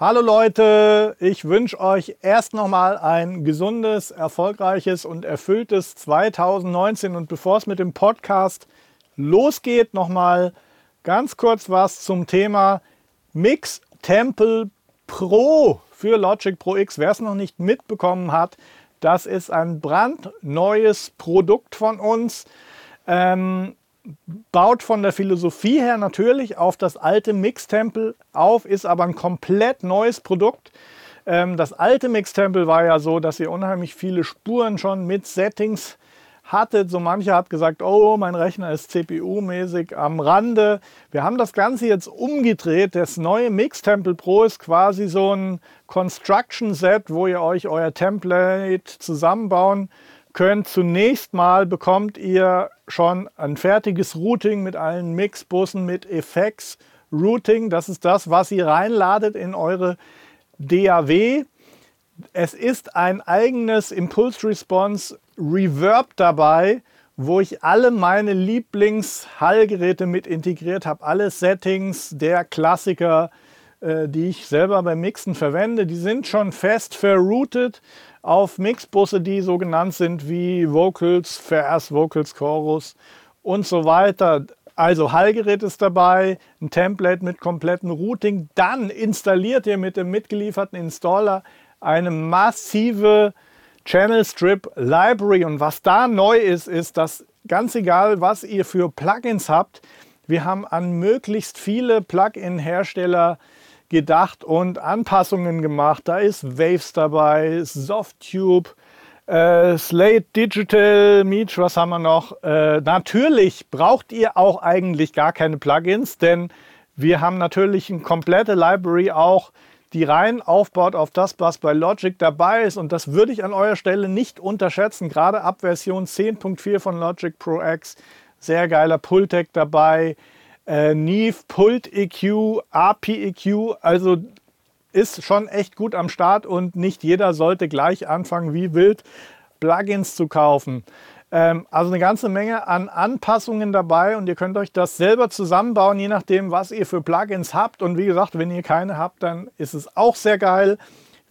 Hallo Leute, ich wünsche euch erst nochmal ein gesundes, erfolgreiches und erfülltes 2019 und bevor es mit dem Podcast losgeht, nochmal ganz kurz was zum Thema Mix Temple Pro für Logic Pro X. Wer es noch nicht mitbekommen hat, das ist ein brandneues Produkt von uns. Ähm, baut von der Philosophie her natürlich auf das alte Mix-Tempel auf, ist aber ein komplett neues Produkt. Ähm, das alte Mix-Tempel war ja so, dass ihr unheimlich viele Spuren schon mit Settings hattet. So mancher hat gesagt, oh, mein Rechner ist CPU-mäßig am Rande. Wir haben das Ganze jetzt umgedreht. Das neue Mix-Temple Pro ist quasi so ein Construction-Set, wo ihr euch euer Template zusammenbauen könnt. Zunächst mal bekommt ihr schon ein fertiges Routing mit allen Mixbussen, mit Effects Routing. Das ist das, was ihr reinladet in eure DAW. Es ist ein eigenes Impulse Response Reverb dabei, wo ich alle meine Lieblings-Hallgeräte mit integriert habe. Alle Settings der Klassiker, äh, die ich selber beim Mixen verwende, die sind schon fest verroutet auf Mixbusse, die so genannt sind wie Vocals, Vers, Vocals, Chorus und so weiter. Also Hallgerät ist dabei, ein Template mit komplettem Routing. Dann installiert ihr mit dem mitgelieferten Installer eine massive Channel Strip Library. Und was da neu ist, ist, dass ganz egal, was ihr für Plugins habt, wir haben an möglichst viele Plugin-Hersteller gedacht und Anpassungen gemacht. Da ist Waves dabei, Softtube, äh, Slate Digital, Meech, was haben wir noch? Äh, natürlich braucht ihr auch eigentlich gar keine Plugins, denn wir haben natürlich eine komplette Library auch, die rein aufbaut auf das, was bei Logic dabei ist. Und das würde ich an eurer Stelle nicht unterschätzen. Gerade ab Version 10.4 von Logic Pro X. Sehr geiler Pultec dabei äh, Neve, Pult EQ, API EQ, also ist schon echt gut am Start und nicht jeder sollte gleich anfangen, wie wild Plugins zu kaufen. Ähm, also eine ganze Menge an Anpassungen dabei und ihr könnt euch das selber zusammenbauen, je nachdem, was ihr für Plugins habt. Und wie gesagt, wenn ihr keine habt, dann ist es auch sehr geil.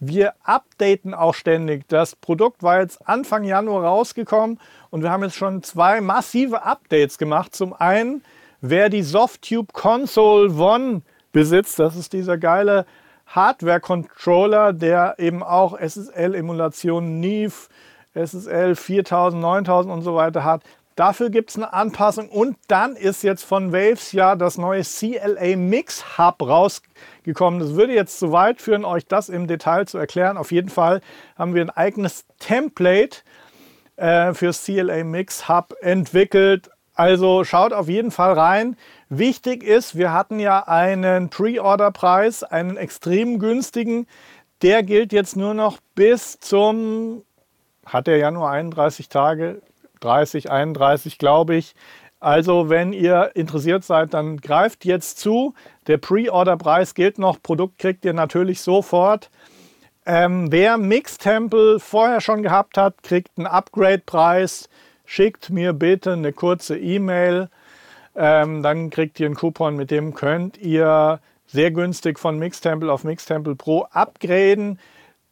Wir updaten auch ständig. Das Produkt war jetzt Anfang Januar rausgekommen und wir haben jetzt schon zwei massive Updates gemacht. Zum einen Wer die Softtube Console One besitzt, das ist dieser geile Hardware-Controller, der eben auch SSL-Emulation Neve, SSL 4000, 9000 und so weiter hat. Dafür gibt es eine Anpassung und dann ist jetzt von Waves ja das neue CLA Mix Hub rausgekommen. Das würde jetzt zu weit führen, euch das im Detail zu erklären. Auf jeden Fall haben wir ein eigenes Template äh, für CLA Mix Hub entwickelt. Also schaut auf jeden Fall rein. Wichtig ist, wir hatten ja einen Pre-Order-Preis, einen extrem günstigen. Der gilt jetzt nur noch bis zum, hat er ja nur 31 Tage, 30, 31 glaube ich. Also wenn ihr interessiert seid, dann greift jetzt zu. Der Pre-Order-Preis gilt noch. Produkt kriegt ihr natürlich sofort. Ähm, wer Mix-Temple vorher schon gehabt hat, kriegt einen Upgrade-Preis schickt mir bitte eine kurze E-Mail. Ähm, dann kriegt ihr einen Coupon, mit dem könnt ihr sehr günstig von Mixtemple auf Mixtemple Pro upgraden.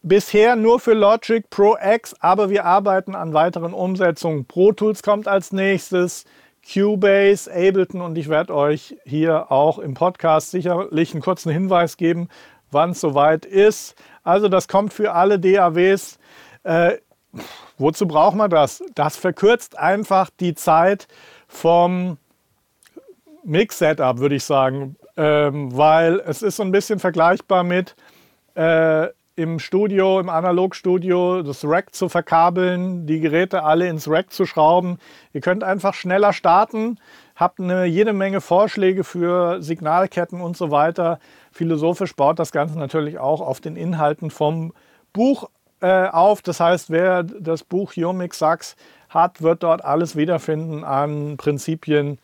Bisher nur für Logic Pro X, aber wir arbeiten an weiteren Umsetzungen. Pro Tools kommt als nächstes, Cubase, Ableton und ich werde euch hier auch im Podcast sicherlich einen kurzen Hinweis geben, wann es soweit ist. Also das kommt für alle DAWs. Äh, Wozu braucht man das? Das verkürzt einfach die Zeit vom Mix-Setup, würde ich sagen, ähm, weil es ist so ein bisschen vergleichbar mit äh, im Studio, im Analogstudio, das Rack zu verkabeln, die Geräte alle ins Rack zu schrauben. Ihr könnt einfach schneller starten, habt eine jede Menge Vorschläge für Signalketten und so weiter. Philosophisch baut das Ganze natürlich auch auf den Inhalten vom Buch äh, auf. Das heißt, wer das Buch Yomix Sachs hat, wird dort alles wiederfinden an Prinzipien.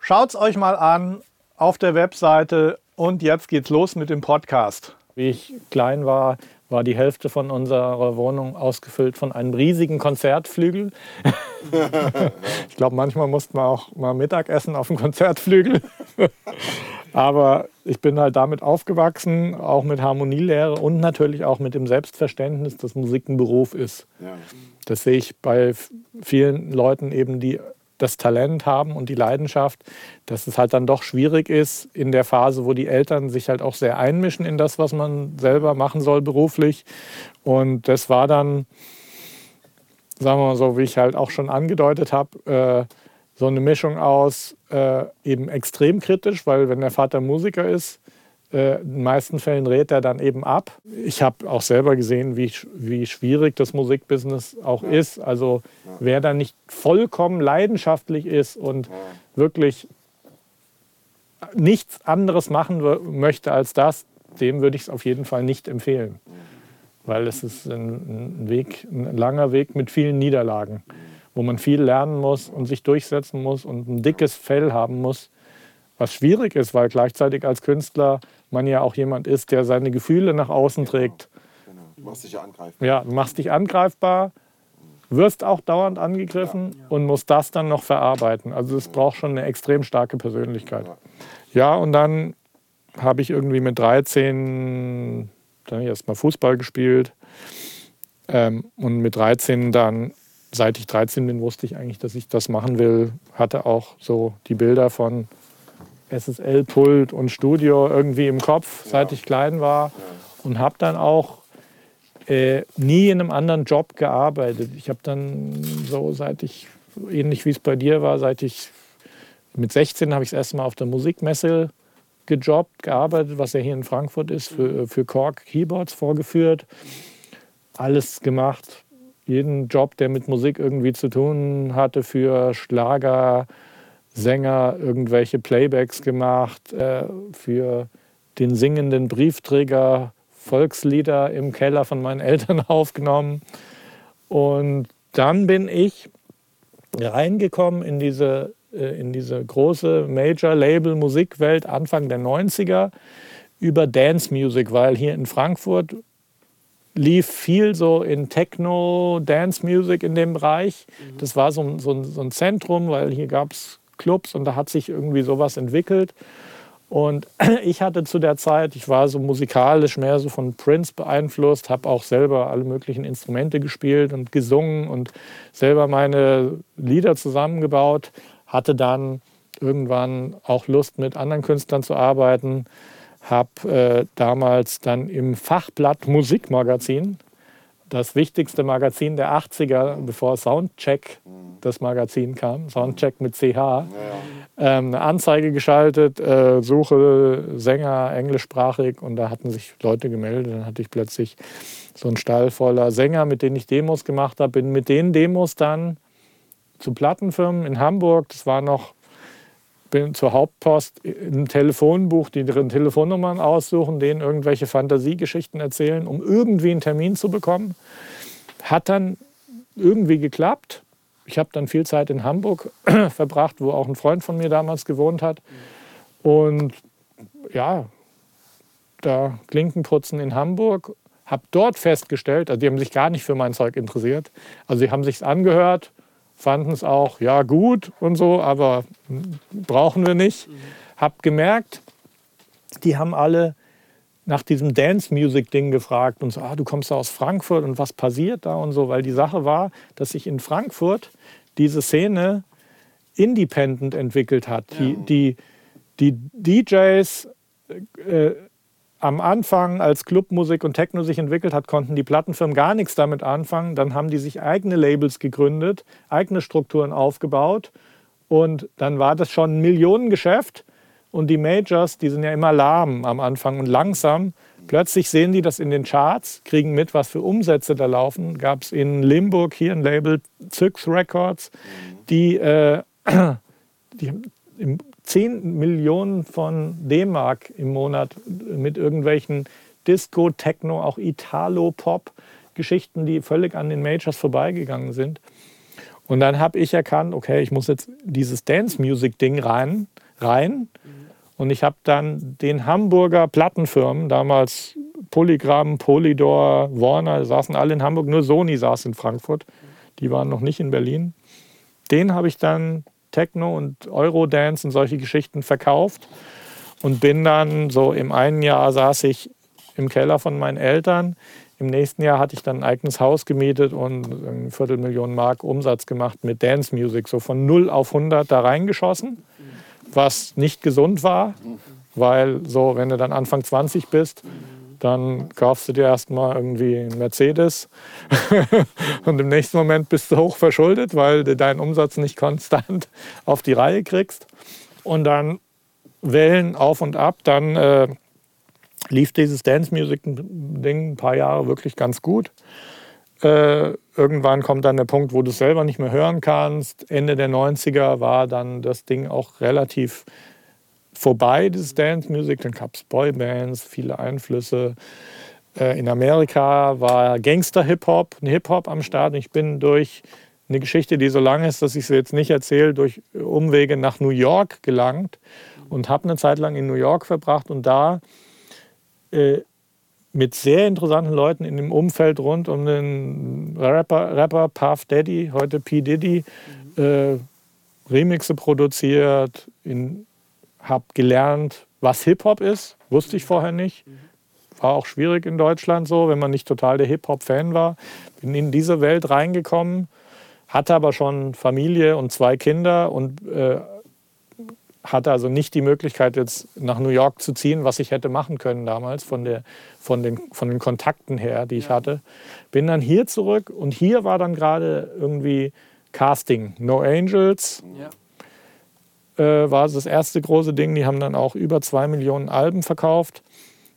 Schaut es euch mal an auf der Webseite und jetzt geht's los mit dem Podcast. Wie ich klein war, war die Hälfte von unserer Wohnung ausgefüllt von einem riesigen Konzertflügel. ich glaube, manchmal musste man auch mal Mittagessen auf dem Konzertflügel. Aber ich bin halt damit aufgewachsen, auch mit Harmonielehre und natürlich auch mit dem Selbstverständnis, dass Musik ein Beruf ist. Ja. Das sehe ich bei vielen Leuten eben, die das Talent haben und die Leidenschaft, dass es halt dann doch schwierig ist in der Phase, wo die Eltern sich halt auch sehr einmischen in das, was man selber machen soll beruflich. Und das war dann, sagen wir mal so, wie ich halt auch schon angedeutet habe, äh, so eine Mischung aus äh, eben extrem kritisch, weil wenn der Vater Musiker ist, in den meisten Fällen rät er dann eben ab. Ich habe auch selber gesehen, wie, wie schwierig das Musikbusiness auch ja. ist. Also ja. wer da nicht vollkommen leidenschaftlich ist und ja. wirklich nichts anderes machen möchte als das, dem würde ich es auf jeden Fall nicht empfehlen. Weil es ist ein, Weg, ein langer Weg mit vielen Niederlagen, wo man viel lernen muss und sich durchsetzen muss und ein dickes Fell haben muss, was schwierig ist, weil gleichzeitig als Künstler man ja auch jemand ist, der seine Gefühle nach außen genau, trägt. Genau. Du machst dich ja angreifbar. Ja, du machst dich angreifbar, wirst auch dauernd angegriffen ja. und musst das dann noch verarbeiten. Also es braucht schon eine extrem starke Persönlichkeit. Ja, und dann habe ich irgendwie mit 13 dann erstmal Fußball gespielt. Ähm, und mit 13 dann, seit ich 13 bin, wusste ich eigentlich, dass ich das machen will. Hatte auch so die Bilder von SSL-Pult und Studio irgendwie im Kopf, seit ich klein war. Und habe dann auch äh, nie in einem anderen Job gearbeitet. Ich habe dann so, seit ich, ähnlich wie es bei dir war, seit ich mit 16 habe ich das erste Mal auf der Musikmesse gejobbt, gearbeitet, was ja hier in Frankfurt ist, für, für Korg Keyboards vorgeführt. Alles gemacht, jeden Job, der mit Musik irgendwie zu tun hatte, für Schlager, Sänger irgendwelche Playbacks gemacht, äh, für den singenden Briefträger Volkslieder im Keller von meinen Eltern aufgenommen. Und dann bin ich reingekommen in diese, äh, in diese große Major-Label-Musikwelt Anfang der 90er über Dance Music, weil hier in Frankfurt lief viel so in Techno, Dance Music in dem Bereich. Mhm. Das war so, so, so ein Zentrum, weil hier gab es Clubs und da hat sich irgendwie sowas entwickelt. Und ich hatte zu der Zeit, ich war so musikalisch mehr so von Prince beeinflusst, habe auch selber alle möglichen Instrumente gespielt und gesungen und selber meine Lieder zusammengebaut, hatte dann irgendwann auch Lust mit anderen Künstlern zu arbeiten, habe äh, damals dann im Fachblatt Musikmagazin das wichtigste Magazin der 80er, bevor Soundcheck das Magazin kam, Soundcheck mit CH, ja. ähm, eine Anzeige geschaltet, äh, Suche Sänger englischsprachig und da hatten sich Leute gemeldet. Dann hatte ich plötzlich so einen Stall voller Sänger, mit denen ich Demos gemacht habe. Bin mit den Demos dann zu Plattenfirmen in Hamburg, das war noch bin zur Hauptpost ein Telefonbuch, die deren Telefonnummern aussuchen, denen irgendwelche Fantasiegeschichten erzählen, um irgendwie einen Termin zu bekommen. Hat dann irgendwie geklappt. Ich habe dann viel Zeit in Hamburg verbracht, wo auch ein Freund von mir damals gewohnt hat. Und ja, da Klinkenputzen in Hamburg, habe dort festgestellt, also die haben sich gar nicht für mein Zeug interessiert. Also sie haben sich angehört, fanden es auch, ja gut und so, aber brauchen wir nicht. Mhm. Hab gemerkt, die haben alle nach diesem Dance-Music-Ding gefragt und so, ah, du kommst aus Frankfurt und was passiert da und so, weil die Sache war, dass sich in Frankfurt diese Szene independent entwickelt hat. Die, die, die DJs äh, am Anfang, als Clubmusik und Techno sich entwickelt hat, konnten die Plattenfirmen gar nichts damit anfangen. Dann haben die sich eigene Labels gegründet, eigene Strukturen aufgebaut und dann war das schon ein Millionengeschäft. Und die Majors, die sind ja immer lahm am Anfang und langsam. Plötzlich sehen die das in den Charts, kriegen mit, was für Umsätze da laufen. Gab es in Limburg hier ein Label, Zyx Records, die, äh, die im 10 Millionen von D-Mark im Monat mit irgendwelchen Disco, Techno, auch Italo-Pop-Geschichten, die völlig an den Majors vorbeigegangen sind. Und dann habe ich erkannt, okay, ich muss jetzt dieses Dance-Music-Ding rein, rein. Und ich habe dann den Hamburger Plattenfirmen, damals Polygram, Polydor, Warner saßen alle in Hamburg, nur Sony saß in Frankfurt. Die waren noch nicht in Berlin. Den habe ich dann Techno und Eurodance und solche Geschichten verkauft und bin dann so im einen Jahr saß ich im Keller von meinen Eltern. Im nächsten Jahr hatte ich dann ein eigenes Haus gemietet und eine Viertelmillion Mark Umsatz gemacht mit Dance Music, so von 0 auf 100 da reingeschossen, was nicht gesund war, weil so, wenn du dann Anfang 20 bist, dann kaufst du dir erstmal irgendwie einen Mercedes und im nächsten Moment bist du hoch verschuldet, weil du deinen Umsatz nicht konstant auf die Reihe kriegst. Und dann Wellen auf und ab, dann äh, lief dieses Dance Music Ding ein paar Jahre wirklich ganz gut. Äh, irgendwann kommt dann der Punkt, wo du es selber nicht mehr hören kannst. Ende der 90er war dann das Ding auch relativ vorbei, dieses Dance Music. Dann gab es Boybands, viele Einflüsse. Äh, in Amerika war Gangster-Hip-Hop, ein Hip-Hop am Start. Ich bin durch eine Geschichte, die so lang ist, dass ich sie jetzt nicht erzähle, durch Umwege nach New York gelangt und habe eine Zeit lang in New York verbracht und da äh, mit sehr interessanten Leuten in dem Umfeld rund um den Rapper, Rapper Puff Daddy, heute P. Diddy, mhm. äh, Remixe produziert, habe gelernt, was Hip-Hop ist, wusste ich vorher nicht. War auch schwierig in Deutschland so, wenn man nicht total der Hip-Hop-Fan war. Bin in diese Welt reingekommen, hatte aber schon Familie und zwei Kinder und äh, hatte also nicht die Möglichkeit, jetzt nach New York zu ziehen, was ich hätte machen können damals von, der, von, den, von den Kontakten her, die ich ja. hatte. Bin dann hier zurück und hier war dann gerade irgendwie Casting. No Angels ja. Äh, war das erste große Ding. Die haben dann auch über zwei Millionen Alben verkauft.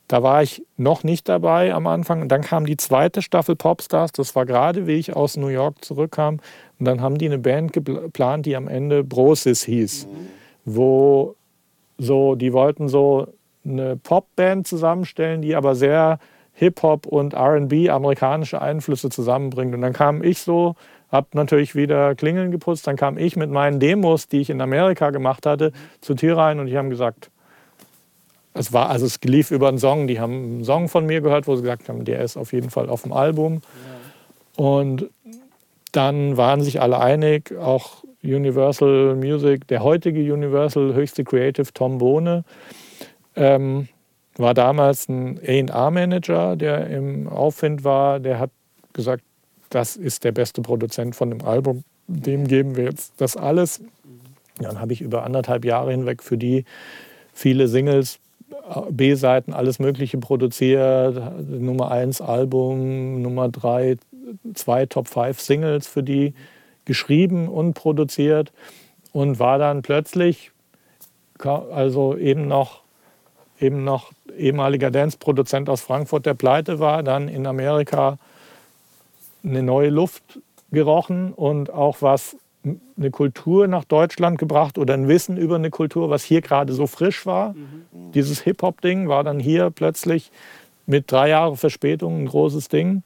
Da war ich noch nicht dabei am Anfang. Und dann kam die zweite Staffel Popstars. Das war gerade, wie ich aus New York zurückkam. Und dann haben die eine Band geplant, die am Ende Brosis hieß. Wo so, die wollten so eine Popband zusammenstellen, die aber sehr Hip-Hop und RB, amerikanische Einflüsse zusammenbringt. Und dann kam ich so, hab natürlich wieder Klingeln geputzt, dann kam ich mit meinen Demos, die ich in Amerika gemacht hatte, zu Tier rein und die haben gesagt, es war, also es lief über einen Song, die haben einen Song von mir gehört, wo sie gesagt haben, der ist auf jeden Fall auf dem Album. Ja. Und dann waren sich alle einig, auch Universal Music, der heutige Universal höchste Creative Tom Bohne, ähm, war damals ein A&R-Manager, der im Aufwind war. Der hat gesagt, das ist der beste Produzent von dem Album. Dem geben wir jetzt das alles. Dann habe ich über anderthalb Jahre hinweg für die viele Singles, B-Seiten, alles Mögliche produziert. Nummer 1 Album, Nummer 3, zwei Top 5 Singles für die geschrieben und produziert und war dann plötzlich also eben noch eben noch ehemaliger Dance-Produzent aus Frankfurt, der pleite war, dann in Amerika eine neue Luft gerochen und auch was eine Kultur nach Deutschland gebracht oder ein Wissen über eine Kultur, was hier gerade so frisch war. Mhm. Dieses Hip-Hop-Ding war dann hier plötzlich mit drei Jahren Verspätung ein großes Ding.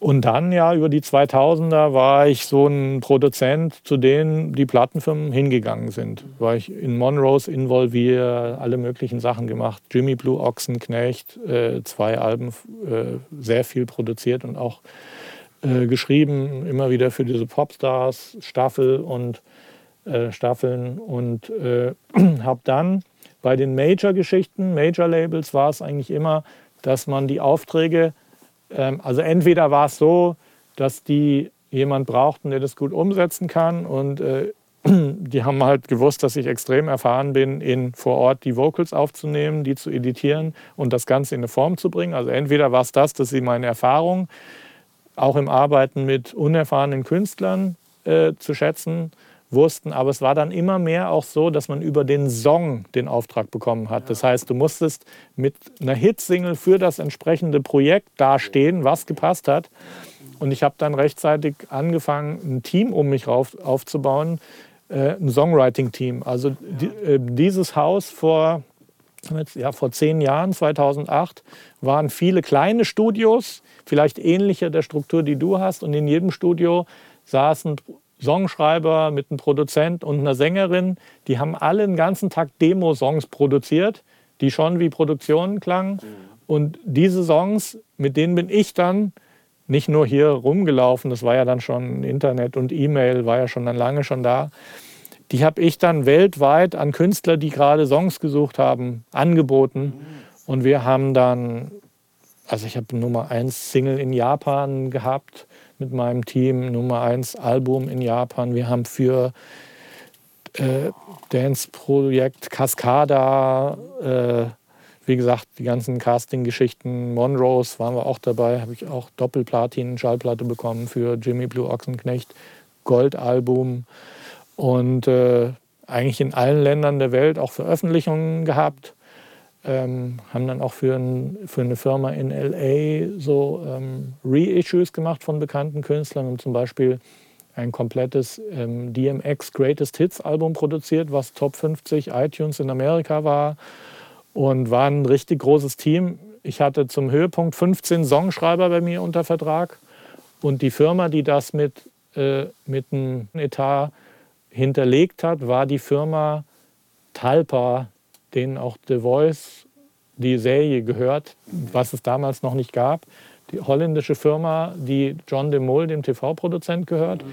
Und dann ja über die 2000er war ich so ein Produzent, zu denen die Plattenfirmen hingegangen sind. War ich in Monrose involviert, alle möglichen Sachen gemacht. Jimmy Blue Ochsenknecht, äh, zwei Alben, äh, sehr viel produziert und auch äh, geschrieben, immer wieder für diese Popstars, Staffel und Staffeln. Und habe dann bei den Major-Geschichten, Major-Labels war es eigentlich immer, dass man die Aufträge also entweder war es so, dass die jemand brauchten, der das gut umsetzen kann und äh, die haben halt gewusst, dass ich extrem erfahren bin, in vor Ort die Vocals aufzunehmen, die zu editieren und das Ganze in eine Form zu bringen. Also entweder war es das, dass sie meine Erfahrung auch im Arbeiten mit unerfahrenen Künstlern äh, zu schätzen wussten. Aber es war dann immer mehr auch so, dass man über den Song den Auftrag bekommen hat. Das heißt, du musstest mit einer Hitsingle für das entsprechende Projekt dastehen, was gepasst hat. Und ich habe dann rechtzeitig angefangen, ein Team um mich rauf, aufzubauen, äh, ein Songwriting-Team. Also die, äh, dieses Haus vor, ja, vor zehn Jahren, 2008, waren viele kleine Studios, vielleicht ähnlicher der Struktur, die du hast. Und in jedem Studio saßen Songschreiber, mit einem Produzent und einer Sängerin. Die haben alle den ganzen Tag Demo-Songs produziert, die schon wie Produktionen klangen. Und diese Songs, mit denen bin ich dann nicht nur hier rumgelaufen, das war ja dann schon Internet und E-Mail, war ja schon dann lange schon da. Die habe ich dann weltweit an Künstler, die gerade Songs gesucht haben, angeboten. Und wir haben dann, also ich habe Nummer 1 Single in Japan gehabt mit meinem Team, Nummer 1 Album in Japan. Wir haben für äh, Dance-Projekt Cascada, äh, wie gesagt, die ganzen Casting-Geschichten, Monrose waren wir auch dabei, habe ich auch Doppelplatin-Schallplatte bekommen für Jimmy Blue Ochsenknecht, Goldalbum und äh, eigentlich in allen Ländern der Welt auch Veröffentlichungen gehabt. Ähm, haben dann auch für, ein, für, eine Firma in LA so ähm, Reissues gemacht von bekannten Künstlern und zum Beispiel ein komplettes ähm, DMX Greatest Hits Album produziert, was Top 50 iTunes in Amerika war und war ein richtig großes Team. Ich hatte zum Höhepunkt 15 Songschreiber bei mir unter Vertrag und die Firma, die das mit, äh, mit einem Etat hinterlegt hat, war die Firma Talpa, denen auch The Voice, die Serie gehört, was es damals noch nicht gab die holländische Firma, die John de Mol, dem TV-Produzent, gehört.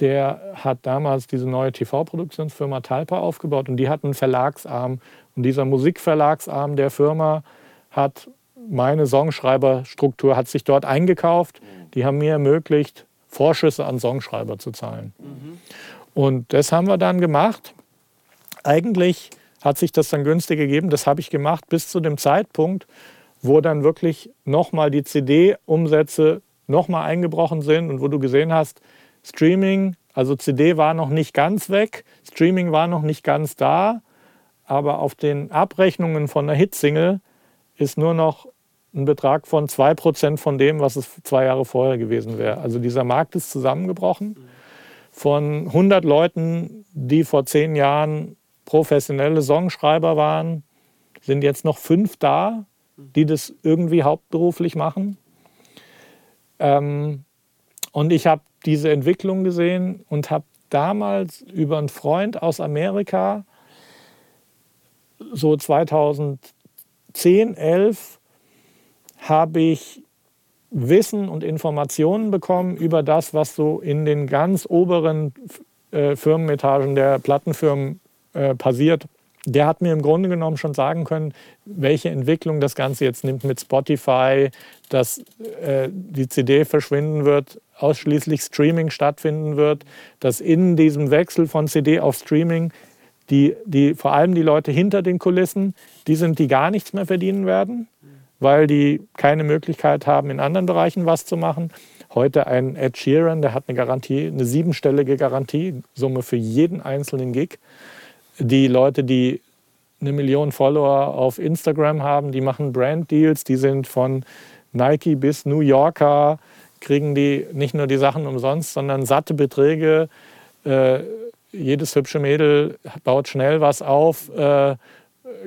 Der hat damals diese neue TV-Produktionsfirma Talpa aufgebaut und die hat einen Verlagsarm. Und dieser Musikverlagsarm der Firma hat meine Songschreiberstruktur, hat sich dort eingekauft. Die haben mir ermöglicht, Vorschüsse an Songschreiber zu zahlen. Mhm. Und das haben wir dann gemacht. Eigentlich hat sich das dann günstig gegeben. Das habe ich gemacht bis zu dem Zeitpunkt, wo dann wirklich nochmal die CD-Umsätze nochmal eingebrochen sind und wo du gesehen hast, Streaming, also CD war noch nicht ganz weg, Streaming war noch nicht ganz da, aber auf den Abrechnungen von der Hitsingle ist nur noch ein Betrag von 2% von dem, was es zwei Jahre vorher gewesen wäre. Also dieser Markt ist zusammengebrochen. Von 100 Leuten, die vor zehn Jahren professionelle Songschreiber waren, sind jetzt noch fünf da, die das irgendwie hauptberuflich machen. Ähm, und ich habe diese Entwicklung gesehen und habe damals über einen Freund aus Amerika, so 2010, 11, habe ich Wissen und Informationen bekommen über das, was so in den ganz oberen äh, Firmenetagen der Plattenfirmen äh, passiert der hat mir im Grunde genommen schon sagen können, welche Entwicklung das Ganze jetzt nimmt mit Spotify, dass äh, die CD verschwinden wird, ausschließlich Streaming stattfinden wird, dass in diesem Wechsel von CD auf Streaming die, die, vor allem die Leute hinter den Kulissen, die sind, die gar nichts mehr verdienen werden, weil die keine Möglichkeit haben, in anderen Bereichen was zu machen. Heute ein Ed Sheeran, der hat eine Garantie, eine siebenstellige Garantiesumme für jeden einzelnen Gig die Leute, die eine Million Follower auf Instagram haben, die machen Brand-Deals, die sind von Nike bis New Yorker, kriegen die nicht nur die Sachen umsonst, sondern satte Beträge. Äh, jedes hübsche Mädel baut schnell was auf, äh,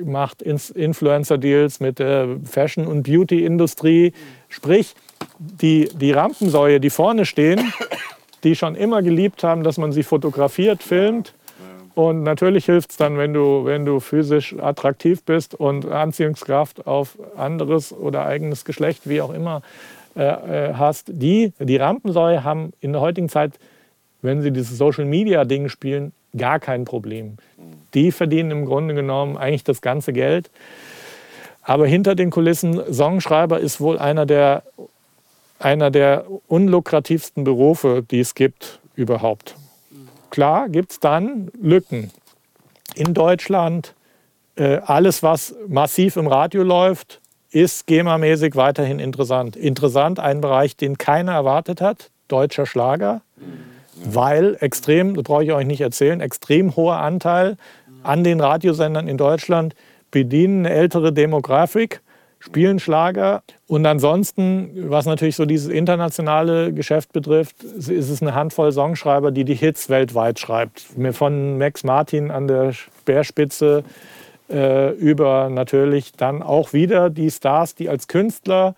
macht Influencer-Deals mit der Fashion- und Beauty-Industrie. Sprich, die, die Rampensäue, die vorne stehen, die schon immer geliebt haben, dass man sie fotografiert, filmt, und natürlich hilft es dann, wenn du, wenn du physisch attraktiv bist und Anziehungskraft auf anderes oder eigenes Geschlecht, wie auch immer, äh, äh, hast. Die, die Rampensäue haben in der heutigen Zeit, wenn sie dieses Social-Media-Ding spielen, gar kein Problem. Die verdienen im Grunde genommen eigentlich das ganze Geld. Aber hinter den Kulissen, Songschreiber ist wohl einer der, einer der unlukrativsten Berufe, die es gibt überhaupt. Klar gibt es dann Lücken. In Deutschland, äh, alles, was massiv im Radio läuft, ist GEMA-mäßig weiterhin interessant. Interessant, ein Bereich, den keiner erwartet hat, deutscher Schlager, weil extrem, das brauche ich euch nicht erzählen, extrem hoher Anteil an den Radiosendern in Deutschland bedienen eine ältere Demografik spielen Schlager. Und ansonsten, was natürlich so dieses internationale Geschäft betrifft, ist es eine Handvoll Songschreiber, die die Hits weltweit schreibt. Von Max Martin an der Speerspitze äh, über natürlich dann auch wieder die Stars, die als Künstler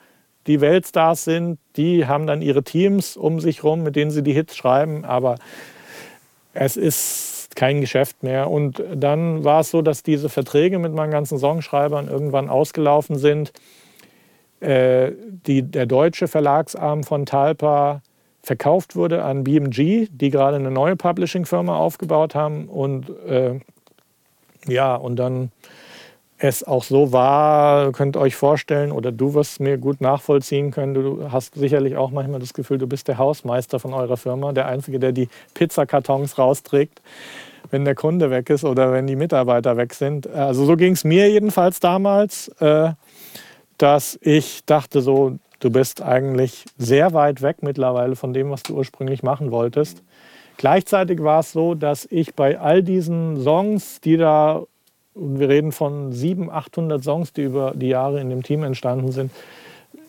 die Weltstars sind. Die haben dann ihre Teams um sich herum, mit denen sie die Hits schreiben. Aber es ist kein Geschäft mehr. Und dann war es so, dass diese Verträge mit meinen ganzen Songschreibern irgendwann ausgelaufen sind. äh, die, der deutsche Verlagsarm von Talpa verkauft wurde an BMG, die gerade eine neue Publishing-Firma aufgebaut haben. Und äh, ja, und dann es auch so war, könnt ihr euch vorstellen, oder du wirst mir gut nachvollziehen können, du hast sicherlich auch manchmal das Gefühl, du bist der Hausmeister von eurer Firma, der Einzige, der die Pizzakartons rausträgt, wenn der Kunde weg ist oder wenn die Mitarbeiter weg sind. Also so ging es mir jedenfalls damals, äh, dass ich dachte so, du bist eigentlich sehr weit weg mittlerweile von dem, was du ursprünglich machen wolltest. Gleichzeitig war es so, dass ich bei all diesen Songs, die da und wir reden von 700, 800 Songs, die über die Jahre in dem Team entstanden sind.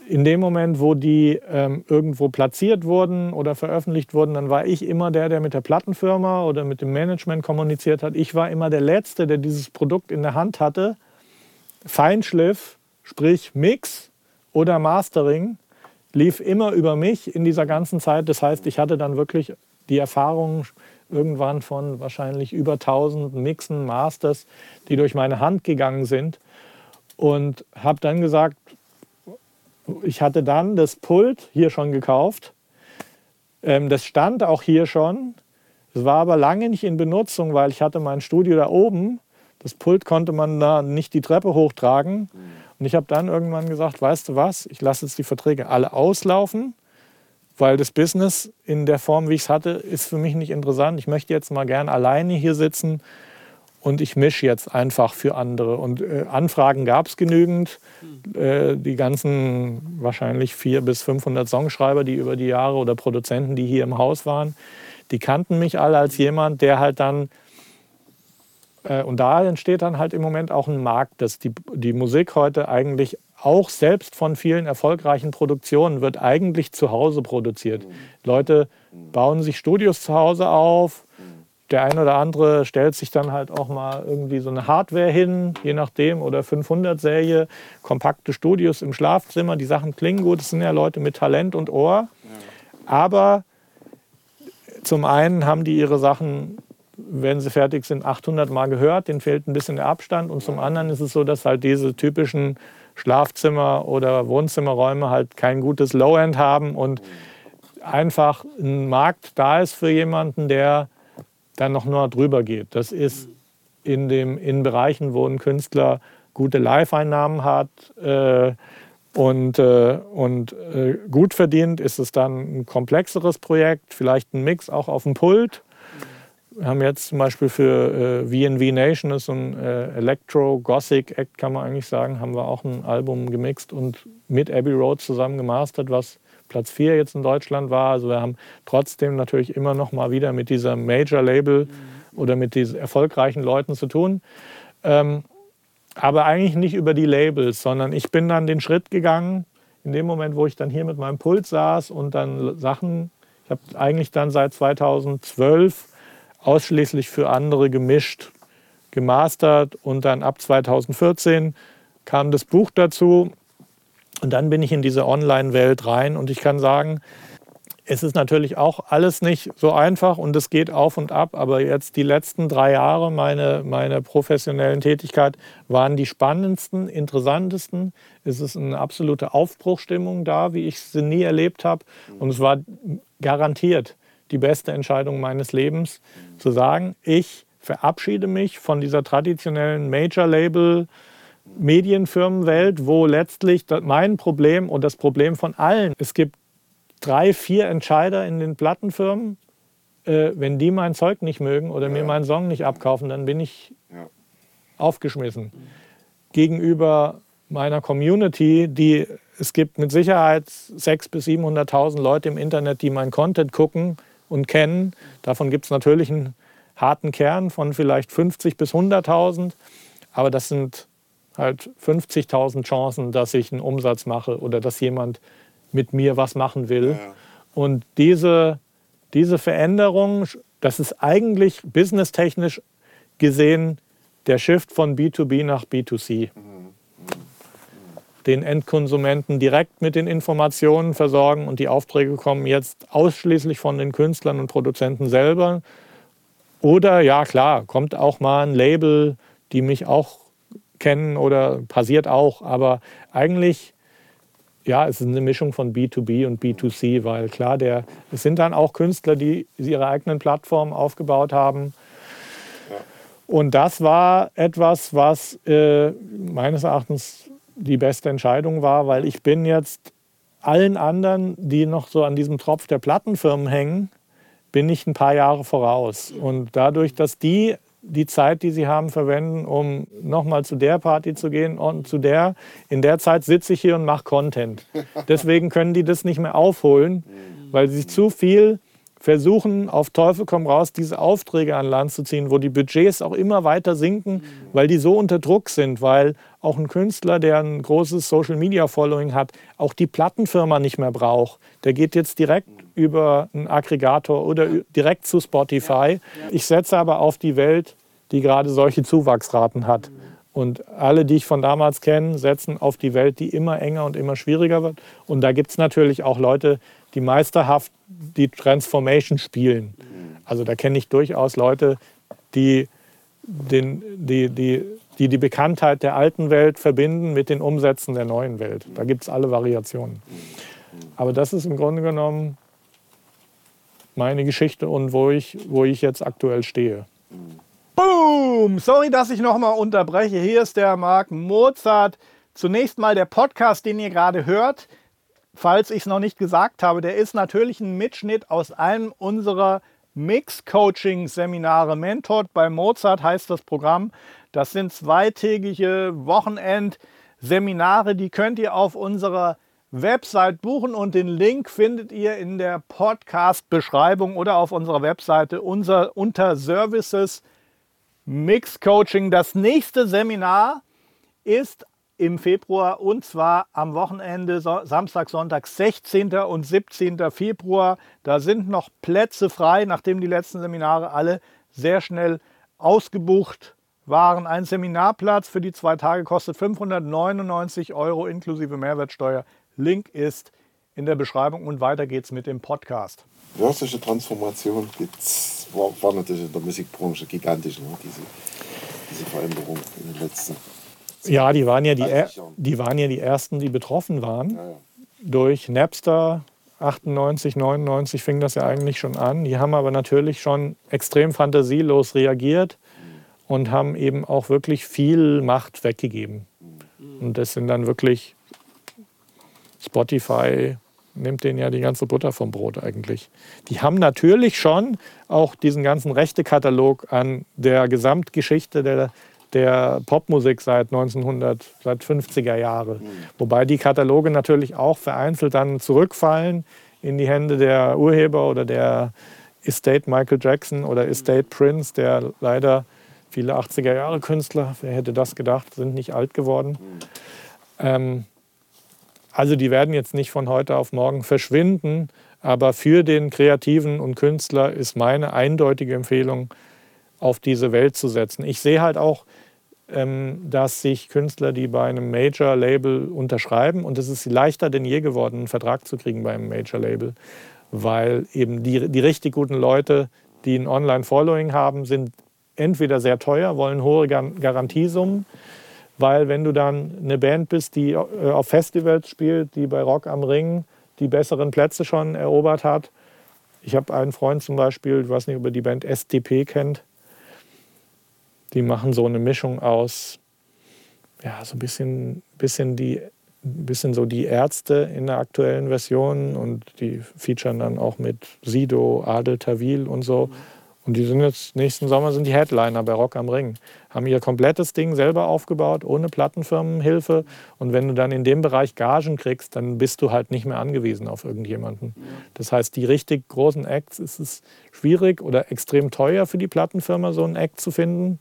In dem Moment, wo die ähm, irgendwo platziert wurden oder veröffentlicht wurden, dann war ich immer der, der mit der Plattenfirma oder mit dem Management kommuniziert hat. Ich war immer der Letzte, der dieses Produkt in der Hand hatte. Feinschliff, sprich Mix oder Mastering, lief immer über mich in dieser ganzen Zeit. Das heißt, ich hatte dann wirklich die Erfahrung, irgendwann von wahrscheinlich über 1000 Mixen, Masters, die durch meine Hand gegangen sind. Und habe dann gesagt, ich hatte dann das Pult hier schon gekauft. Ähm, das stand auch hier schon. Es war aber lange nicht in Benutzung, weil ich hatte mein Studio da oben. Das Pult konnte man da nicht die Treppe hochtragen. Und ich habe dann irgendwann gesagt, weißt du was, ich lasse jetzt die Verträge alle auslaufen weil das Business in der Form, wie ich es hatte, ist für mich nicht interessant. Ich möchte jetzt mal gern alleine hier sitzen und ich mische jetzt einfach für andere. Und äh, Anfragen gab es genügend. Äh, die ganzen wahrscheinlich 400 bis 500 Songschreiber, die über die Jahre oder Produzenten, die hier im Haus waren, die kannten mich alle als jemand, der halt dann äh, und da entsteht dann halt im Moment auch ein Markt, dass die, die Musik heute eigentlich auch selbst von vielen erfolgreichen Produktionen wird eigentlich zu Hause produziert. Mhm. Leute bauen sich Studios zu Hause auf. Der eine oder andere stellt sich dann halt auch mal irgendwie so eine Hardware hin, je nachdem, oder 500-Serie, kompakte Studios im Schlafzimmer. Die Sachen klingen gut, das sind ja Leute mit Talent und Ohr. Aber zum einen haben die ihre Sachen, wenn sie fertig sind, 800 Mal gehört, denen fehlt ein bisschen der Abstand. Und zum anderen ist es so, dass halt diese typischen Schlafzimmer oder Wohnzimmerräume halt kein gutes Low-End haben und einfach ein Markt da ist für jemanden, der dann noch nur drüber geht. Das ist in, dem, in Bereichen, wo ein Künstler gute Live-Einnahmen hat äh, und, äh, und äh, gut verdient, ist es dann ein komplexeres Projekt, vielleicht ein Mix auch auf dem Pult wir haben jetzt zum Beispiel für äh, VNV Nation, das ist so ein äh, Electro-Gothic-Act, kann man eigentlich sagen, haben wir auch ein Album gemixt und mit Abbey Road zusammen gemastert, was Platz 4 jetzt in Deutschland war. Also wir haben trotzdem natürlich immer noch mal wieder mit dieser Major-Label mhm. oder mit diesen erfolgreichen Leuten zu tun. Ähm, aber eigentlich nicht über die Labels, sondern ich bin dann den Schritt gegangen, in dem Moment, wo ich dann hier mit meinem Pult saß und dann Sachen, ich habe eigentlich dann seit 2012 ausschließlich für andere gemischt, gemastert und dann ab 2014 kam das Buch dazu. Und dann bin ich in diese Online-Welt rein und ich kann sagen, es ist natürlich auch alles nicht so einfach und es geht auf und ab, aber jetzt die letzten drei Jahre meiner meine professionellen Tätigkeit waren die spannendsten, interessantesten. Es ist eine absolute Aufbruchstimmung da, wie ich sie nie erlebt habe. Und es war garantiert die beste Entscheidung meines Lebens, zu sagen, ich verabschiede mich von dieser traditionellen Major-Label- Medienfirmenwelt, wo letztlich mein Problem und das Problem von allen, es gibt drei, vier Entscheider in den Plattenfirmen, äh, wenn die mein Zeug nicht mögen oder ja. mir meinen Song nicht abkaufen, dann bin ich ja. aufgeschmissen. Gegenüber meiner Community, die es gibt mit Sicherheit 600.000 bis 700.000 Leute im Internet, die mein Content gucken, und kennen. Davon gibt es natürlich einen harten Kern von vielleicht 50 bis 100.000, aber das sind halt 50.000 Chancen, dass ich einen Umsatz mache oder dass jemand mit mir was machen will. Ja. Und diese, diese Veränderung, das ist eigentlich businesstechnisch gesehen der Shift von B2B nach B2C. Mhm den Endkonsumenten direkt mit den Informationen versorgen und die Aufträge kommen jetzt ausschließlich von den Künstlern und Produzenten selber. Oder ja, klar, kommt auch mal ein Label, die mich auch kennen oder passiert auch, aber eigentlich ja, es ist eine Mischung von B2B und B2C, weil klar, der, es sind dann auch Künstler, die ihre eigenen Plattformen aufgebaut haben. Und das war etwas, was äh, meines Erachtens die beste Entscheidung war, weil ich bin jetzt allen anderen, die noch so an diesem Tropf der Plattenfirmen hängen, bin ich ein paar Jahre voraus. Und dadurch, dass die die Zeit, die sie haben, verwenden, um nochmal zu der Party zu gehen und zu der. In der Zeit sitze ich hier und mache Content. Deswegen können die das nicht mehr aufholen, weil sie zu viel versuchen, auf Teufel komm raus, diese Aufträge an Land zu ziehen, wo die Budgets auch immer weiter sinken, weil die so unter Druck sind, weil auch ein Künstler, der ein großes Social-Media-Following hat, auch die Plattenfirma nicht mehr braucht. Der geht jetzt direkt über einen Aggregator oder direkt zu Spotify. Ich setze aber auf die Welt, die gerade solche Zuwachsraten hat. Und alle, die ich von damals kenne, setzen auf die Welt, die immer enger und immer schwieriger wird. Und da gibt es natürlich auch Leute, die meisterhaft die Transformation spielen. Also da kenne ich durchaus Leute, die, den, die, die, die die Bekanntheit der alten Welt verbinden mit den Umsätzen der neuen Welt. Da gibt es alle Variationen. Aber das ist im Grunde genommen meine Geschichte und wo ich, wo ich jetzt aktuell stehe. Boom! Sorry, dass ich nochmal unterbreche. Hier ist der Marc Mozart. Zunächst mal der Podcast, den ihr gerade hört falls ich es noch nicht gesagt habe, der ist natürlich ein Mitschnitt aus einem unserer Mix-Coaching-Seminare. Mentored bei Mozart heißt das Programm. Das sind zweitägige Wochenend-Seminare, die könnt ihr auf unserer Website buchen und den Link findet ihr in der Podcast-Beschreibung oder auf unserer Webseite unser, unter Services Mix Coaching. Das nächste Seminar ist im Februar und zwar am Wochenende Samstag, Sonntag, 16. und 17. Februar. Da sind noch Plätze frei, nachdem die letzten Seminare alle sehr schnell ausgebucht waren. Ein Seminarplatz für die zwei Tage kostet 599 Euro inklusive Mehrwertsteuer. Link ist in der Beschreibung und weiter geht's mit dem Podcast. Solche Transformation gibt's, war, war natürlich in der Musikbranche gigantisch, ne? diese, diese Veränderung in den letzten Jahren. Ja, die waren ja die, er, die waren ja die ersten, die betroffen waren. Ja, ja. Durch Napster 98, 99 fing das ja eigentlich schon an. Die haben aber natürlich schon extrem fantasielos reagiert und haben eben auch wirklich viel Macht weggegeben. Und das sind dann wirklich Spotify nimmt denen ja die ganze Butter vom Brot eigentlich. Die haben natürlich schon auch diesen ganzen Rechtekatalog an der Gesamtgeschichte der der Popmusik seit 1900, seit 50er Jahre. Mhm. Wobei die Kataloge natürlich auch vereinzelt dann zurückfallen in die Hände der Urheber oder der Estate Michael Jackson oder Estate Prince, der leider viele 80er Jahre Künstler, wer hätte das gedacht, sind nicht alt geworden. Mhm. Ähm, also die werden jetzt nicht von heute auf morgen verschwinden, aber für den Kreativen und Künstler ist meine eindeutige Empfehlung, auf diese Welt zu setzen. Ich sehe halt auch, ähm, dass sich Künstler, die bei einem Major-Label unterschreiben, und es ist leichter denn je geworden, einen Vertrag zu kriegen beim Major-Label, weil eben die, die richtig guten Leute, die ein Online-Following haben, sind entweder sehr teuer, wollen hohe Garantiesummen, weil wenn du dann eine Band bist, die äh, auf Festivals spielt, die bei Rock am Ring die besseren Plätze schon erobert hat. Ich habe einen Freund zum Beispiel, ich weiß nicht, ob ihr die Band STP kennt, die machen so eine Mischung aus, ja, so ein bisschen, bisschen die bisschen so die Ärzte in der aktuellen Version und die featuren dann auch mit Sido, Adel Tawil und so. Und die sind jetzt nächsten Sommer sind die Headliner bei Rock am Ring. Haben ihr komplettes Ding selber aufgebaut, ohne Plattenfirmenhilfe. Und wenn du dann in dem Bereich Gagen kriegst, dann bist du halt nicht mehr angewiesen auf irgendjemanden. Das heißt, die richtig großen Acts ist es schwierig oder extrem teuer für die Plattenfirma, so einen Act zu finden.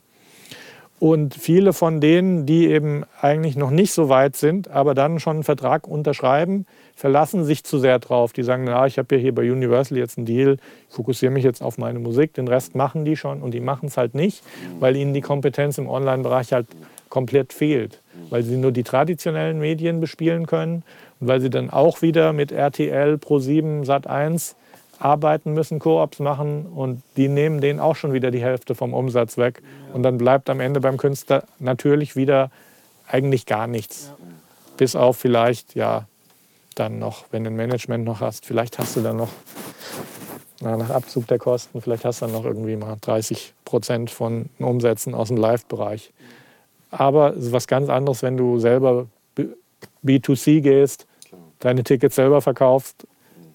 Und viele von denen, die eben eigentlich noch nicht so weit sind, aber dann schon einen Vertrag unterschreiben, verlassen sich zu sehr drauf. Die sagen, na, ich habe ja hier bei Universal jetzt einen Deal, ich fokussiere mich jetzt auf meine Musik, den Rest machen die schon und die machen es halt nicht, weil ihnen die Kompetenz im Online-Bereich halt komplett fehlt, weil sie nur die traditionellen Medien bespielen können und weil sie dann auch wieder mit RTL, Pro7, Sat1 arbeiten müssen, Koops machen und die nehmen denen auch schon wieder die Hälfte vom Umsatz weg. Und dann bleibt am Ende beim Künstler natürlich wieder eigentlich gar nichts. Bis auf vielleicht, ja, dann noch, wenn du ein Management noch hast, vielleicht hast du dann noch na, nach Abzug der Kosten, vielleicht hast du dann noch irgendwie mal 30 Prozent von Umsätzen aus dem Live-Bereich. Aber es ist was ganz anderes, wenn du selber B2C gehst, deine Tickets selber verkaufst,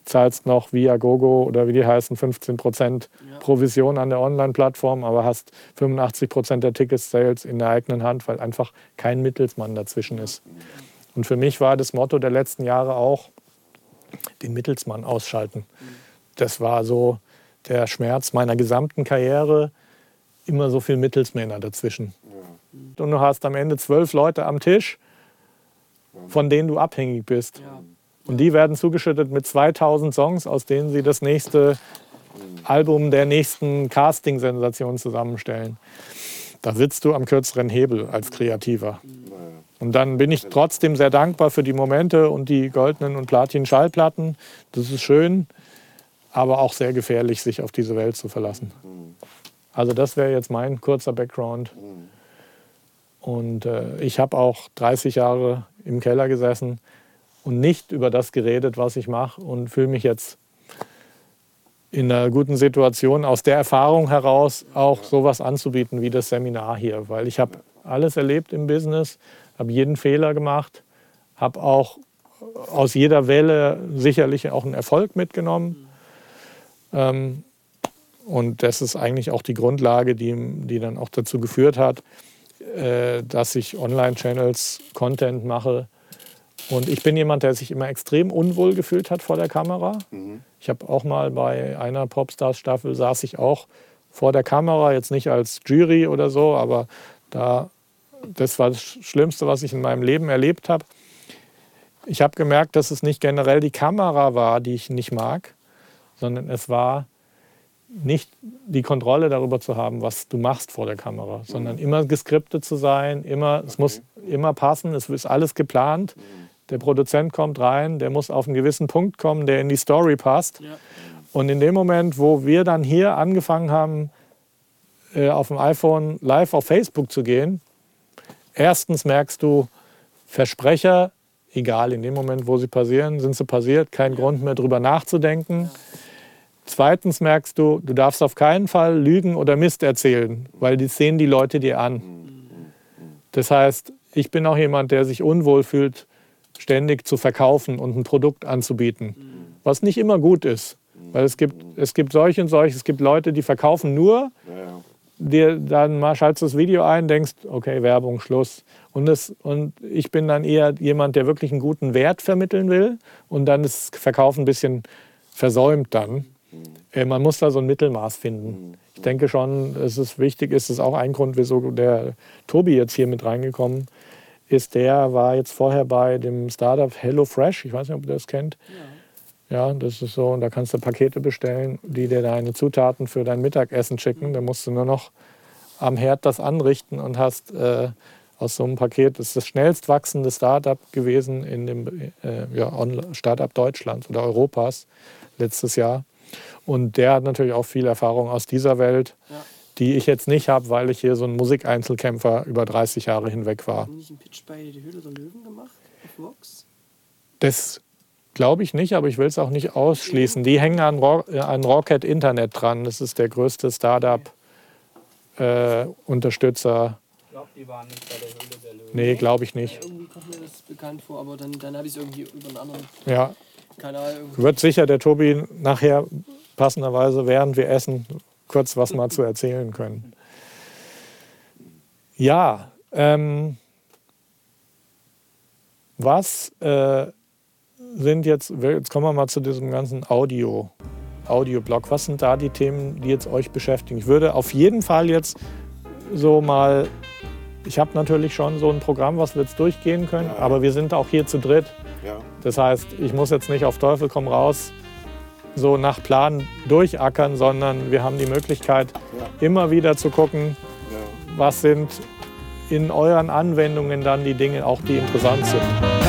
zahlst noch via Gogo oder wie die heißen 15 Prozent Provision an der Online-Plattform, aber hast 85 Prozent der Ticket-Sales in der eigenen Hand, weil einfach kein Mittelsmann dazwischen ist. Und für mich war das Motto der letzten Jahre auch, den Mittelsmann ausschalten. Das war so der Schmerz meiner gesamten Karriere, immer so viel Mittelsmänner dazwischen. Und du hast am Ende zwölf Leute am Tisch, von denen du abhängig bist. Und die werden zugeschüttet mit 2000 Songs, aus denen sie das nächste Album der nächsten Casting-Sensation zusammenstellen. Da sitzt du am kürzeren Hebel als Kreativer. Und dann bin ich trotzdem sehr dankbar für die Momente und die goldenen und platinen Schallplatten. Das ist schön, aber auch sehr gefährlich, sich auf diese Welt zu verlassen. Also das wäre jetzt mein kurzer Background. Und äh, ich habe auch 30 Jahre im Keller gesessen und nicht über das geredet, was ich mache und fühle mich jetzt in einer guten Situation, aus der Erfahrung heraus auch sowas anzubieten wie das Seminar hier, weil ich habe alles erlebt im Business, habe jeden Fehler gemacht, habe auch aus jeder Welle sicherlich auch einen Erfolg mitgenommen. Ähm, und das ist eigentlich auch die Grundlage, die, die dann auch dazu geführt hat, äh, dass ich Online-Channels, Content mache. Und ich bin jemand, der sich immer extrem unwohl gefühlt hat vor der Kamera. Mhm. Ich habe auch mal bei einer Popstars-Staffel saß ich auch vor der Kamera, jetzt nicht als Jury oder so, aber da, das war das Schlimmste, was ich in meinem Leben erlebt habe. Ich habe gemerkt, dass es nicht generell die Kamera war, die ich nicht mag, sondern es war nicht die Kontrolle darüber zu haben, was du machst vor der Kamera, sondern immer geskriptet zu sein, immer, es muss immer passen, es ist alles geplant. Der Produzent kommt rein, der muss auf einen gewissen Punkt kommen, der in die Story passt. Ja. Und in dem Moment, wo wir dann hier angefangen haben, äh, auf dem iPhone live auf Facebook zu gehen, erstens merkst du, Versprecher, egal in dem Moment, wo sie passieren, sind sie passiert, kein Grund mehr drüber nachzudenken. Ja. Zweitens merkst du, du darfst auf keinen Fall lügen oder Mist erzählen, weil die sehen die Leute dir an. Das heißt, ich bin auch jemand, der sich unwohl fühlt, ständig zu verkaufen und ein Produkt anzubieten, was nicht immer gut ist. Weil es gibt, es gibt solche und solche, es gibt Leute, die verkaufen nur, dir dann mal schaltest das Video ein, denkst, okay, Werbung, Schluss. Und, das, und ich bin dann eher jemand, der wirklich einen guten Wert vermitteln will und dann ist Verkaufen ein bisschen versäumt dann. Äh, man muss da so ein Mittelmaß finden. Ich denke schon, es ist wichtig, ist es auch ein Grund, wieso der Tobi jetzt hier mit reingekommen ist. Der war jetzt vorher bei dem Startup HelloFresh. Ich weiß nicht, ob ihr das kennt. Ja. ja, das ist so, und da kannst du Pakete bestellen, die dir deine Zutaten für dein Mittagessen schicken. Da musst du nur noch am Herd das anrichten und hast äh, aus so einem Paket, das ist das schnellst wachsende Startup gewesen in dem äh, ja, Startup Deutschlands oder Europas letztes Jahr. Und der hat natürlich auch viel Erfahrung aus dieser Welt, ja. Die ich jetzt nicht habe, weil ich hier so ein Musikeinzelkämpfer über 30 Jahre hinweg war. Haben Sie nicht einen Pitch bei Die Höhle der Löwen gemacht auf Vox? Das glaube ich nicht, aber ich will es auch nicht ausschließen. Die hängen an, Ro äh, an Rocket Internet dran. Das ist der größte Startup-Unterstützer. Äh, ich glaube, die waren nicht bei der Höhle der Löwen. Nee, glaube ich nicht. Ja, irgendwie kommt mir das bekannt vor, aber dann, dann habe ich es irgendwie über einen anderen ja. Kanal. Irgendwie. Wird sicher der Tobi nachher passenderweise, während wir essen, kurz was mal zu erzählen können. Ja, ähm, was äh, sind jetzt, jetzt kommen wir mal zu diesem ganzen Audio, Audio-Blog. Was sind da die Themen, die jetzt euch beschäftigen? Ich würde auf jeden Fall jetzt so mal, ich habe natürlich schon so ein Programm, was wir jetzt durchgehen können, ja. aber wir sind auch hier zu dritt. Ja. Das heißt, ich muss jetzt nicht auf Teufel komm raus so nach Plan durchackern, sondern wir haben die Möglichkeit, ja. immer wieder zu gucken, ja. was sind in euren Anwendungen dann die Dinge, auch die interessant sind.